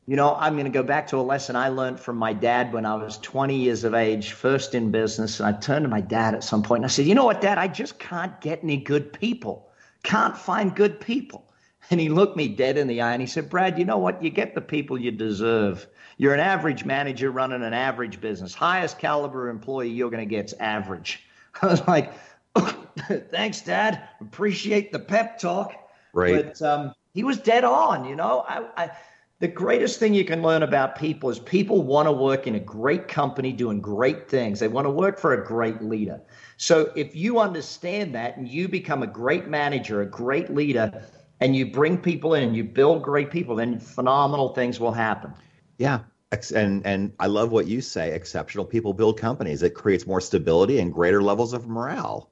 You know, I'm going to go back to a lesson I learned from my dad when I was 20 years of age, first in business. And I turned to my dad at some point and I said, You know what, dad? I just can't get any good people. Can't find good people. And he looked me dead in the eye and he said, Brad, you know what? You get the people you deserve. You're an average manager running an average business. Highest caliber employee you're going to get is average. [laughs] I was like, [laughs] Thanks, Dad. Appreciate the pep talk. Right. But um, he was dead on. You know, I, I the greatest thing you can learn about people is people want to work in a great company doing great things. They want to work for a great leader. So if you understand that and you become a great manager, a great leader, and you bring people in and you build great people, then phenomenal things will happen. Yeah. And and I love what you say. Exceptional people build companies. It creates more stability and greater levels of morale.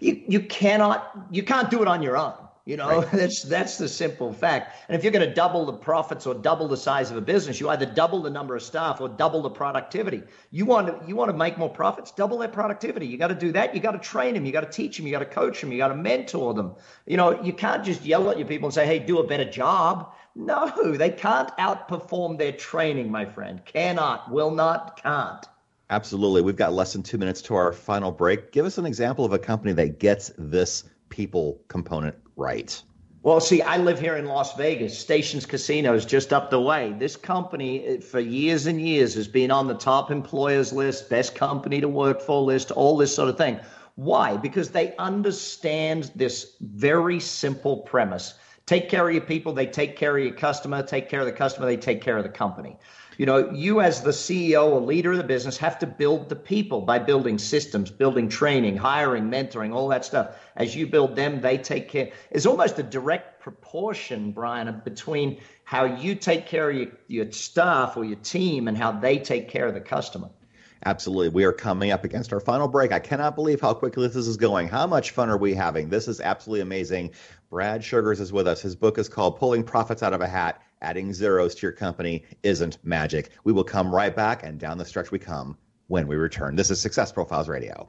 You you cannot you can't do it on your own. You know, right. [laughs] that's that's the simple fact. And if you're going to double the profits or double the size of a business, you either double the number of staff or double the productivity. You want to you want to make more profits, double their productivity. You got to do that. You got to train them. You got to teach them. You got to coach them. You got to mentor them. You know, you can't just yell at your people and say, "Hey, do a better job." No, they can't outperform their training, my friend. Cannot, will not, can't. Absolutely. We've got less than two minutes to our final break. Give us an example of a company that gets this people component right? Well, see, I live here in Las Vegas. Stations Casino is just up the way. This company, eh, for years and years, has been on the top employers list, best company to work for list, all this sort of thing. Why? Because they understand this very simple premise take care of your people, they take care of your customer, take care of the customer, they take care of the company. You know, you as the CEO or leader of the business have to build the people by building systems, building training, hiring, mentoring, all that stuff. As you build them, they take care. It's almost a direct proportion, Brian, between how you take care of your, your staff or your team and how they take care of the customer. Absolutely. We are coming up against our final break. I cannot believe how quickly this is going. How much fun are we having? This is absolutely amazing. Brad Sugars is with us. His book is called Pulling Profits Out of a Hat Adding zeros to your company isn't magic. We will come right back, and down the stretch we come when we return. This is Success Profiles Radio.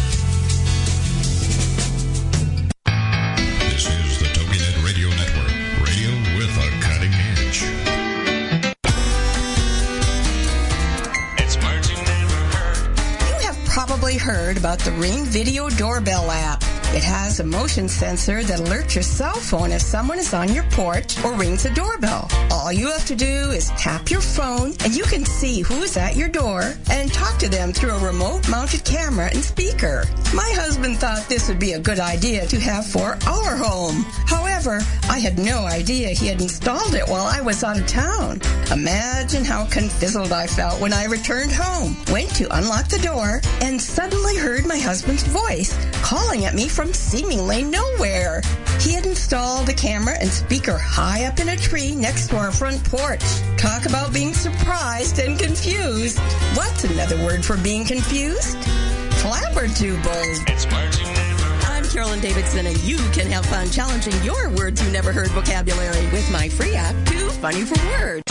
heard about the Ring Video Doorbell app. It has a motion sensor that alerts your cell phone if someone is on your porch or rings a doorbell. All you have to do is tap your phone and you can see who is at your door and talk to them through a remote mounted camera and speaker. My husband thought this would be a good idea to have for our home. However, I had no idea he had installed it while I was out of town. Imagine how confizzled I felt when I returned home, went to unlock the door, and suddenly heard my husband's voice calling at me from seemingly nowhere. He had installed a camera and speaker high up in a tree next to our front porch. Talk about being surprised and confused. What's another word for being confused? Flabbertubbled. I'm Carolyn Davidson, and you can have fun challenging your words you never heard vocabulary with my free app, Too Funny for Words.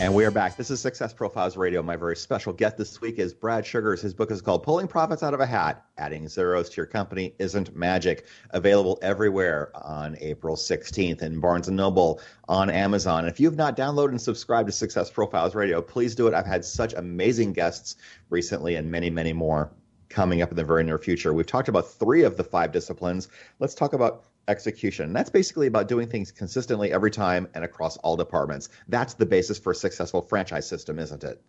And we are back. This is Success Profiles Radio. My very special guest this week is Brad Sugars. His book is called Pulling Profits Out of a Hat Adding Zeros to Your Company Isn't Magic. Available everywhere on April 16th in Barnes & Noble, on Amazon. If you have not downloaded and subscribed to Success Profiles Radio, please do it. I've had such amazing guests recently and many, many more coming up in the very near future. We've talked about three of the five disciplines. Let's talk about execution. That's basically about doing things consistently every time and across all departments. That's the basis for a successful franchise system, isn't it?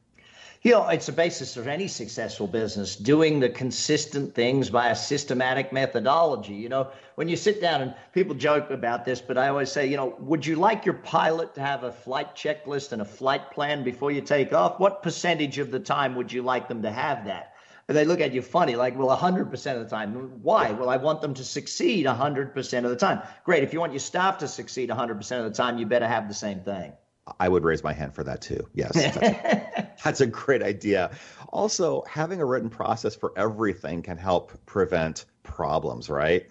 You know, it's the basis of any successful business, doing the consistent things by a systematic methodology. You know, when you sit down and people joke about this, but I always say, you know, would you like your pilot to have a flight checklist and a flight plan before you take off? What percentage of the time would you like them to have that? And they look at you funny, like, well, 100% of the time. Why? Well, I want them to succeed 100% of the time. Great. If you want your staff to succeed 100% of the time, you better have the same thing. I would raise my hand for that too. Yes. That's, [laughs] that's a great idea. Also, having a written process for everything can help prevent problems, right?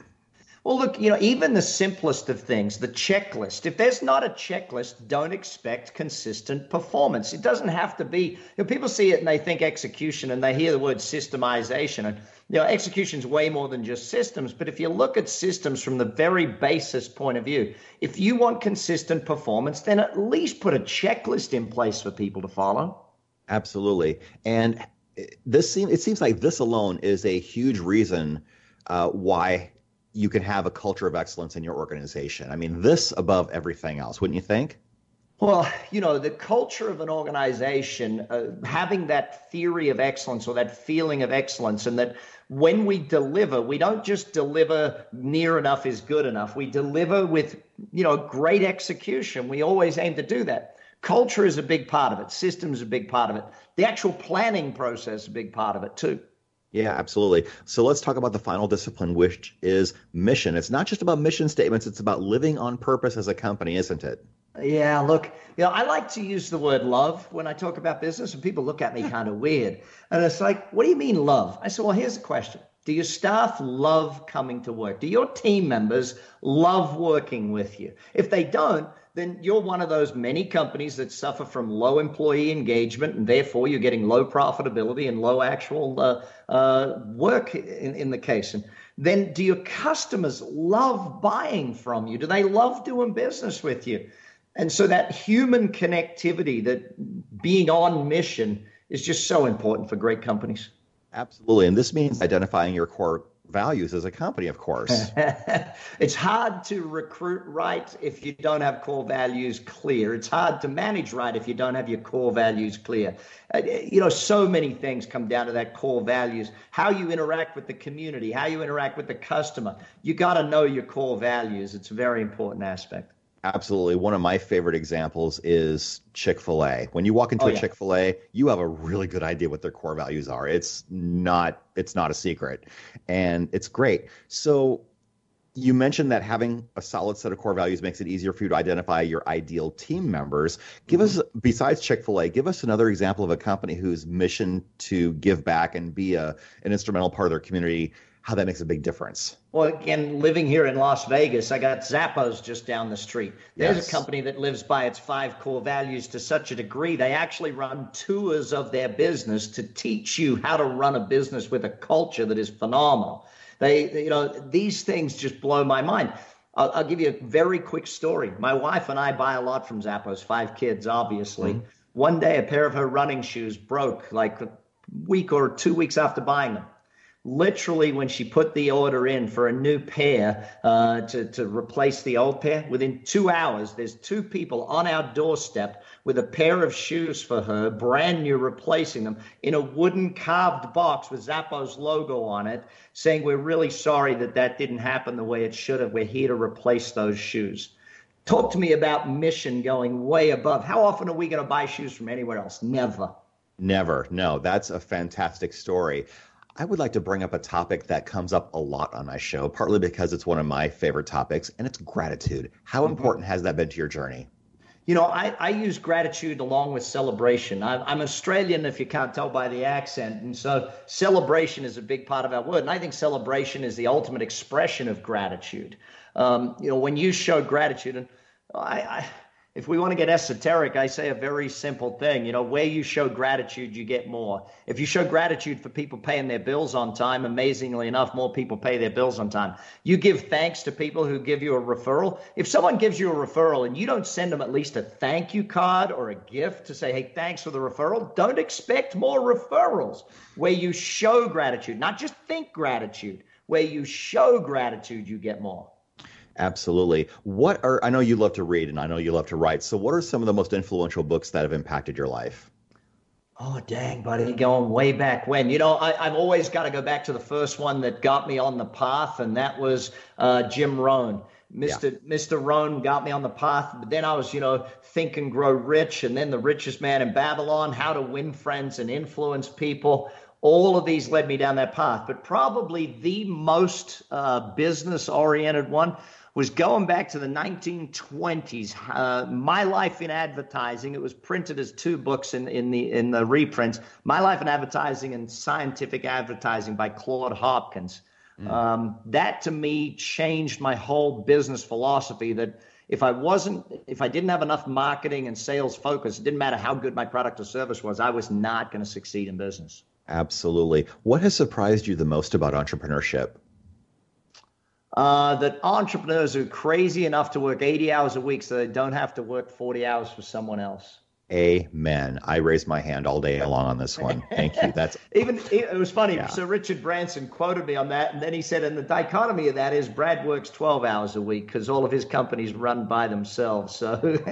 Well, look, you know, even the simplest of things, the checklist, if there's not a checklist, don't expect consistent performance. It doesn't have to be, you know, people see it and they think execution and they hear the word systemization. And, you know, execution is way more than just systems. But if you look at systems from the very basis point of view, if you want consistent performance, then at least put a checklist in place for people to follow. Absolutely. And this seems, it seems like this alone is a huge reason uh, why you can have a culture of excellence in your organization. I mean, this above everything else, wouldn't you think? Well, you know, the culture of an organization, uh, having that theory of excellence or that feeling of excellence, and that when we deliver, we don't just deliver near enough is good enough. We deliver with, you know, great execution. We always aim to do that. Culture is a big part of it, systems a big part of it, the actual planning process is a big part of it, too. Yeah, absolutely. So let's talk about the final discipline, which is mission. It's not just about mission statements, it's about living on purpose as a company, isn't it? Yeah, look, you know, I like to use the word love when I talk about business, and people look at me [laughs] kind of weird. And it's like, what do you mean love? I said, well, here's the question Do your staff love coming to work? Do your team members love working with you? If they don't, then you're one of those many companies that suffer from low employee engagement, and therefore you're getting low profitability and low actual uh, uh, work in, in the case. And then do your customers love buying from you? Do they love doing business with you? And so that human connectivity, that being on mission, is just so important for great companies. Absolutely. And this means identifying your core values as a company, of course. [laughs] it's hard to recruit right if you don't have core values clear. It's hard to manage right if you don't have your core values clear. Uh, you know, so many things come down to that core values. How you interact with the community, how you interact with the customer. You got to know your core values. It's a very important aspect. Absolutely. One of my favorite examples is Chick fil A. When you walk into Oh, a yeah. Chick fil A, you have a really good idea what their core values are. It's not it's not a secret. And it's great. So you mentioned that having a solid set of core values makes it easier for you to identify your ideal team members. Give mm-hmm. us, besides Chick fil A, give us another example of a company whose mission to give back and be a, an instrumental part of their community how that makes a big difference. Well, again, living here in Las Vegas, I got Zappos just down the street. There's Yes. a company that lives by its five core values to such a degree, they actually run tours of their business to teach you how to run a business with a culture that is phenomenal. They, you know, these things just blow my mind. I'll, I'll give you a very quick story. My wife and I buy a lot from Zappos, five kids, obviously. Mm-hmm. One day, a pair of her running shoes broke like a week or two weeks after buying them literally when she put the order in for a new pair uh, to, to replace the old pair within two hours there's two people on our doorstep with a pair of shoes for her brand new replacing them in a wooden carved box with zappos logo on it saying we're really sorry that that didn't happen the way it should have. We're here to replace those shoes. Talk to me about mission going way above. How often are we going to buy shoes from anywhere else? Never. Never. No, that's a fantastic story. I would like to bring up a topic that comes up a lot on my show, partly because it's one of my favorite topics, and it's gratitude. How important has that been to your journey? You know, I, I use gratitude along with celebration. I'm, I'm Australian, if you can't tell by the accent. And so celebration is a big part of our word. And I think celebration is the ultimate expression of gratitude. Um, you know, when you show gratitude, and I, I, if we want to get esoteric, I say a very simple thing. You know, where you show gratitude, you get more. If you show gratitude for people paying their bills on time, amazingly enough, more people pay their bills on time. You give thanks to people who give you a referral. If someone gives you a referral and you don't send them at least a thank you card or a gift to say, hey, thanks for the referral, don't expect more referrals. Where you show gratitude, not just think gratitude, where you show gratitude, you get more. Absolutely. What are, I know you love to read and I know you love to write. So, what are some of the most influential books that have impacted your life? Oh, dang, buddy, going way back when. You know, I, I've always got to go back to the first one that got me on the path, and that was uh, Jim Rohn. Mr. Mr. Rohn got me on the path, but then I was, you know, think and grow rich, and then the richest man in Babylon, how to win friends and influence people. All of these led me down that path, but probably the most uh, business oriented one was going back to the 1920s. Uh, My Life in Advertising. It was printed as two books in, in the in the reprints. My Life in Advertising and Scientific Advertising by Claude Hopkins. Um, that to me changed my whole business philosophy. That if I wasn't, if I didn't have enough marketing and sales focus, it didn't matter how good my product or service was, I was not going to succeed in business. Absolutely. What has surprised you the most about entrepreneurship? Uh, that entrepreneurs are crazy enough to work 80 hours a week so they don't have to work 40 hours for someone else. Amen. I raise my hand all day long on this one. Thank you. That's [laughs] Even it was funny. Yeah. So Richard Branson quoted me on that, and then he said, and the dichotomy of that is Brad works 12 hours a week because all of his companies run by themselves. So [laughs]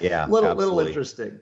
Yeah, little little interesting.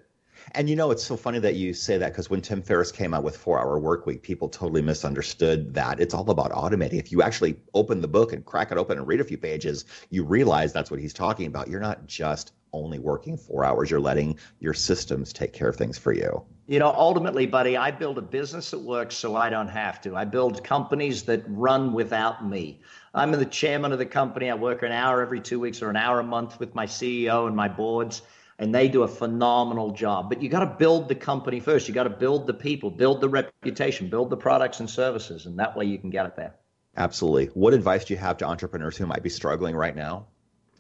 And you know, it's so funny that you say that because when Tim Ferriss came out with Four Hour Work Week, people totally misunderstood that. It's all about automating. If you actually open the book and crack it open and read a few pages, you realize that's what he's talking about. You're not just only working four hours, you're letting your systems take care of things for you. You know, ultimately, buddy, I build a business that works so I don't have to. I build companies that run without me. I'm the chairman of the company. I work an hour every two weeks or an hour a month with my CEO and my boards, and they do a phenomenal job. But you got to build the company first. You got to build the people, build the reputation, build the products and services, and that way you can get it there. Absolutely. What advice do you have to entrepreneurs who might be struggling right now?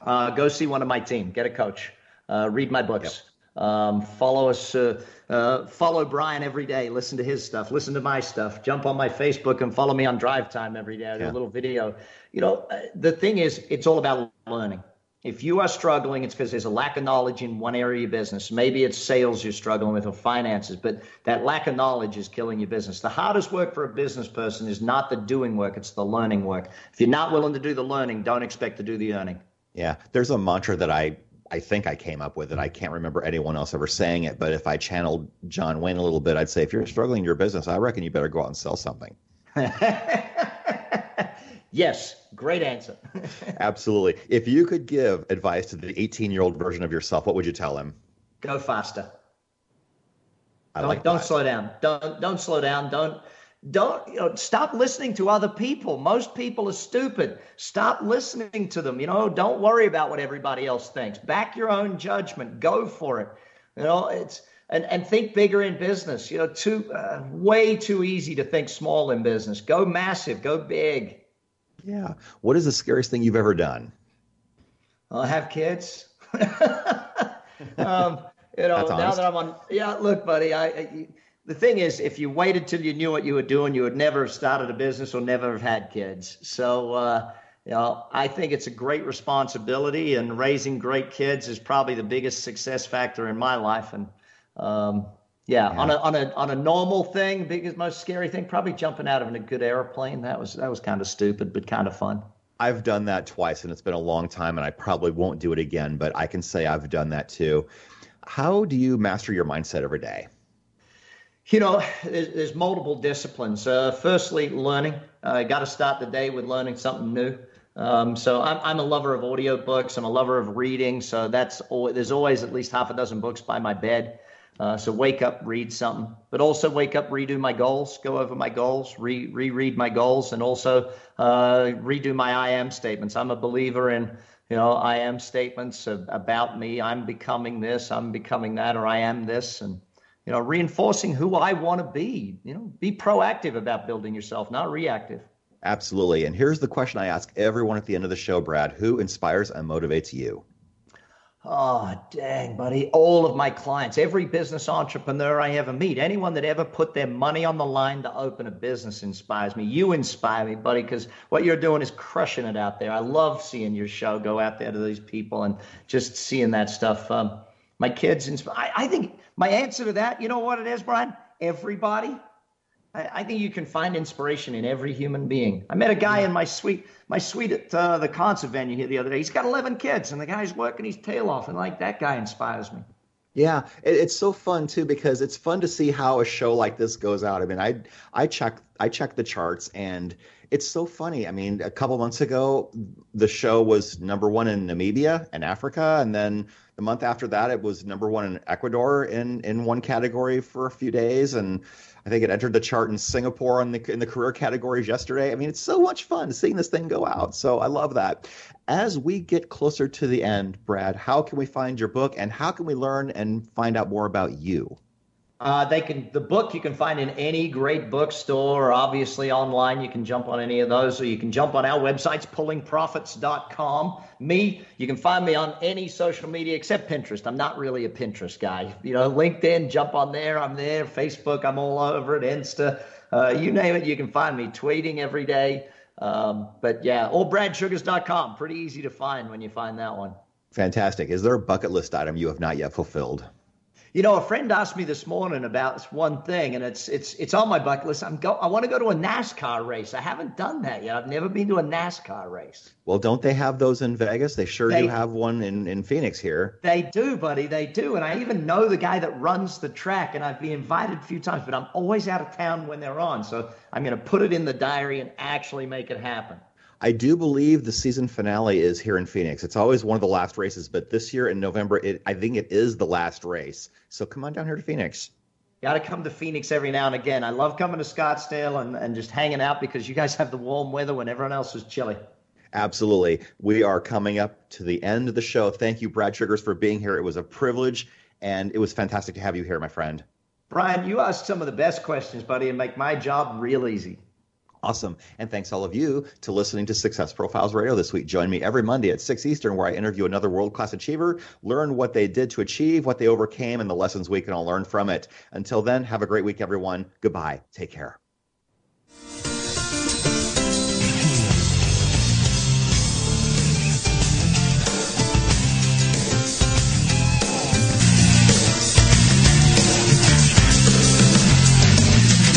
Uh, go see one of my team. Get a coach. Uh, read my books. Um, follow us. Uh, uh, follow Brian every day. Listen to his stuff. Listen to my stuff. Jump on my Facebook and follow me on Drive Time every day. I do Yeah. a little video. You know, uh, the thing is, it's all about learning. If you are struggling, it's because there's a lack of knowledge in one area of your business. Maybe it's sales you're struggling with or finances, but that lack of knowledge is killing your business. The hardest work for a business person is not the doing work, it's the learning work. If you're not willing to do the learning, don't expect to do the earning. Yeah, there's a mantra that I I think I came up with, and I can't remember anyone else ever saying it. But if I channeled John Wayne a little bit, I'd say, if you're struggling in your business, I reckon you better go out and sell something. [laughs] yes, great answer. [laughs] Absolutely. If you could give advice to the 18 year old version of yourself, what would you tell him? Go faster. I don't like don't that. slow down. Don't don't slow down. Don't don't you know stop listening to other people. Most people are stupid. Stop listening to them. You know, don't worry about what everybody else thinks. Back your own judgment. Go for it. You know, it's and and think bigger in business. You know, too uh, way too easy to think small in business. Go massive. Go big. Yeah. What is the scariest thing you've ever done? I have kids. [laughs] um, you know, now that I'm on, yeah. Look, buddy, I, I the thing is, if you waited till you knew what you were doing, you would never have started a business or never have had kids. So, uh, you know, I think it's a great responsibility, and raising great kids is probably the biggest success factor in my life. And um, yeah, yeah, on a on a on a normal thing, biggest most scary thing, probably jumping out of a good airplane. That was that was kind of stupid, but kind of fun. I've done that twice, and it's been a long time, and I probably won't do it again. But I can say I've done that too. How do you master your mindset every day? You know, there's, there's multiple disciplines. Uh, firstly, learning. I uh, got to start the day with learning something new. Um, so I'm, I'm a lover of audiobooks. I'm a lover of reading. So that's always, there's always at least half a dozen books by my bed. Uh, so wake up, read something, but also wake up, redo my goals, go over my goals, re- reread my goals, and also uh, redo my I am statements. I'm a believer in you know I am statements about me. I'm becoming this. I'm becoming that, or I am this, and you know, reinforcing who I want to be. You know, be proactive about building yourself, not reactive. Absolutely. And here's the question I ask everyone at the end of the show, Brad Who inspires and motivates you? Oh, dang, buddy. All of my clients, every business entrepreneur I ever meet, anyone that ever put their money on the line to open a business inspires me. You inspire me, buddy, because what you're doing is crushing it out there. I love seeing your show go out there to these people and just seeing that stuff. Um, my kids inspire. I, I think my answer to that, you know what it is, Brian? Everybody. I, I think you can find inspiration in every human being. I met a guy yeah. in my suite, my suite at uh, the concert venue here the other day. He's got 11 kids, and the guy's working his tail off, and like that guy inspires me. Yeah, it's so fun too because it's fun to see how a show like this goes out. I mean, I I check I check the charts and it's so funny. I mean, a couple months ago, the show was number one in Namibia and Africa, and then the month after that, it was number one in Ecuador in in one category for a few days, and I think it entered the chart in Singapore in the in the career categories yesterday. I mean, it's so much fun seeing this thing go out. So I love that. As we get closer to the end, Brad, how can we find your book, and how can we learn and find out more about you? Uh, they can the book you can find in any great bookstore, obviously online. You can jump on any of those, or you can jump on our websites, pullingprofits.com. Me, you can find me on any social media except Pinterest. I'm not really a Pinterest guy. You know, LinkedIn, jump on there. I'm there. Facebook, I'm all over it. Insta, uh, you name it, you can find me tweeting every day. Um, but yeah, or bradsugars.com. Pretty easy to find when you find that one. Fantastic. Is there a bucket list item you have not yet fulfilled? You know, a friend asked me this morning about this one thing, and it's it's it's on my bucket list. I'm go. I want to go to a NASCAR race. I haven't done that yet. I've never been to a NASCAR race. Well, don't they have those in Vegas? They sure they, do have one in in Phoenix here. They do, buddy. They do, and I even know the guy that runs the track, and I've been invited a few times, but I'm always out of town when they're on. So I'm going to put it in the diary and actually make it happen. I do believe the season finale is here in Phoenix. It's always one of the last races, but this year in November, it, I think it is the last race. So come on down here to Phoenix. Got to come to Phoenix every now and again. I love coming to Scottsdale and, and just hanging out because you guys have the warm weather when everyone else is chilly. Absolutely. We are coming up to the end of the show. Thank you, Brad Sugars, for being here. It was a privilege, and it was fantastic to have you here, my friend. Brian, you asked some of the best questions, buddy, and make my job real easy. Awesome. And thanks all of you to listening to Success Profiles Radio this week. Join me every Monday at 6 Eastern where I interview another world-class achiever, learn what they did to achieve, what they overcame, and the lessons we can all learn from it. Until then, have a great week, everyone. Goodbye. Take care.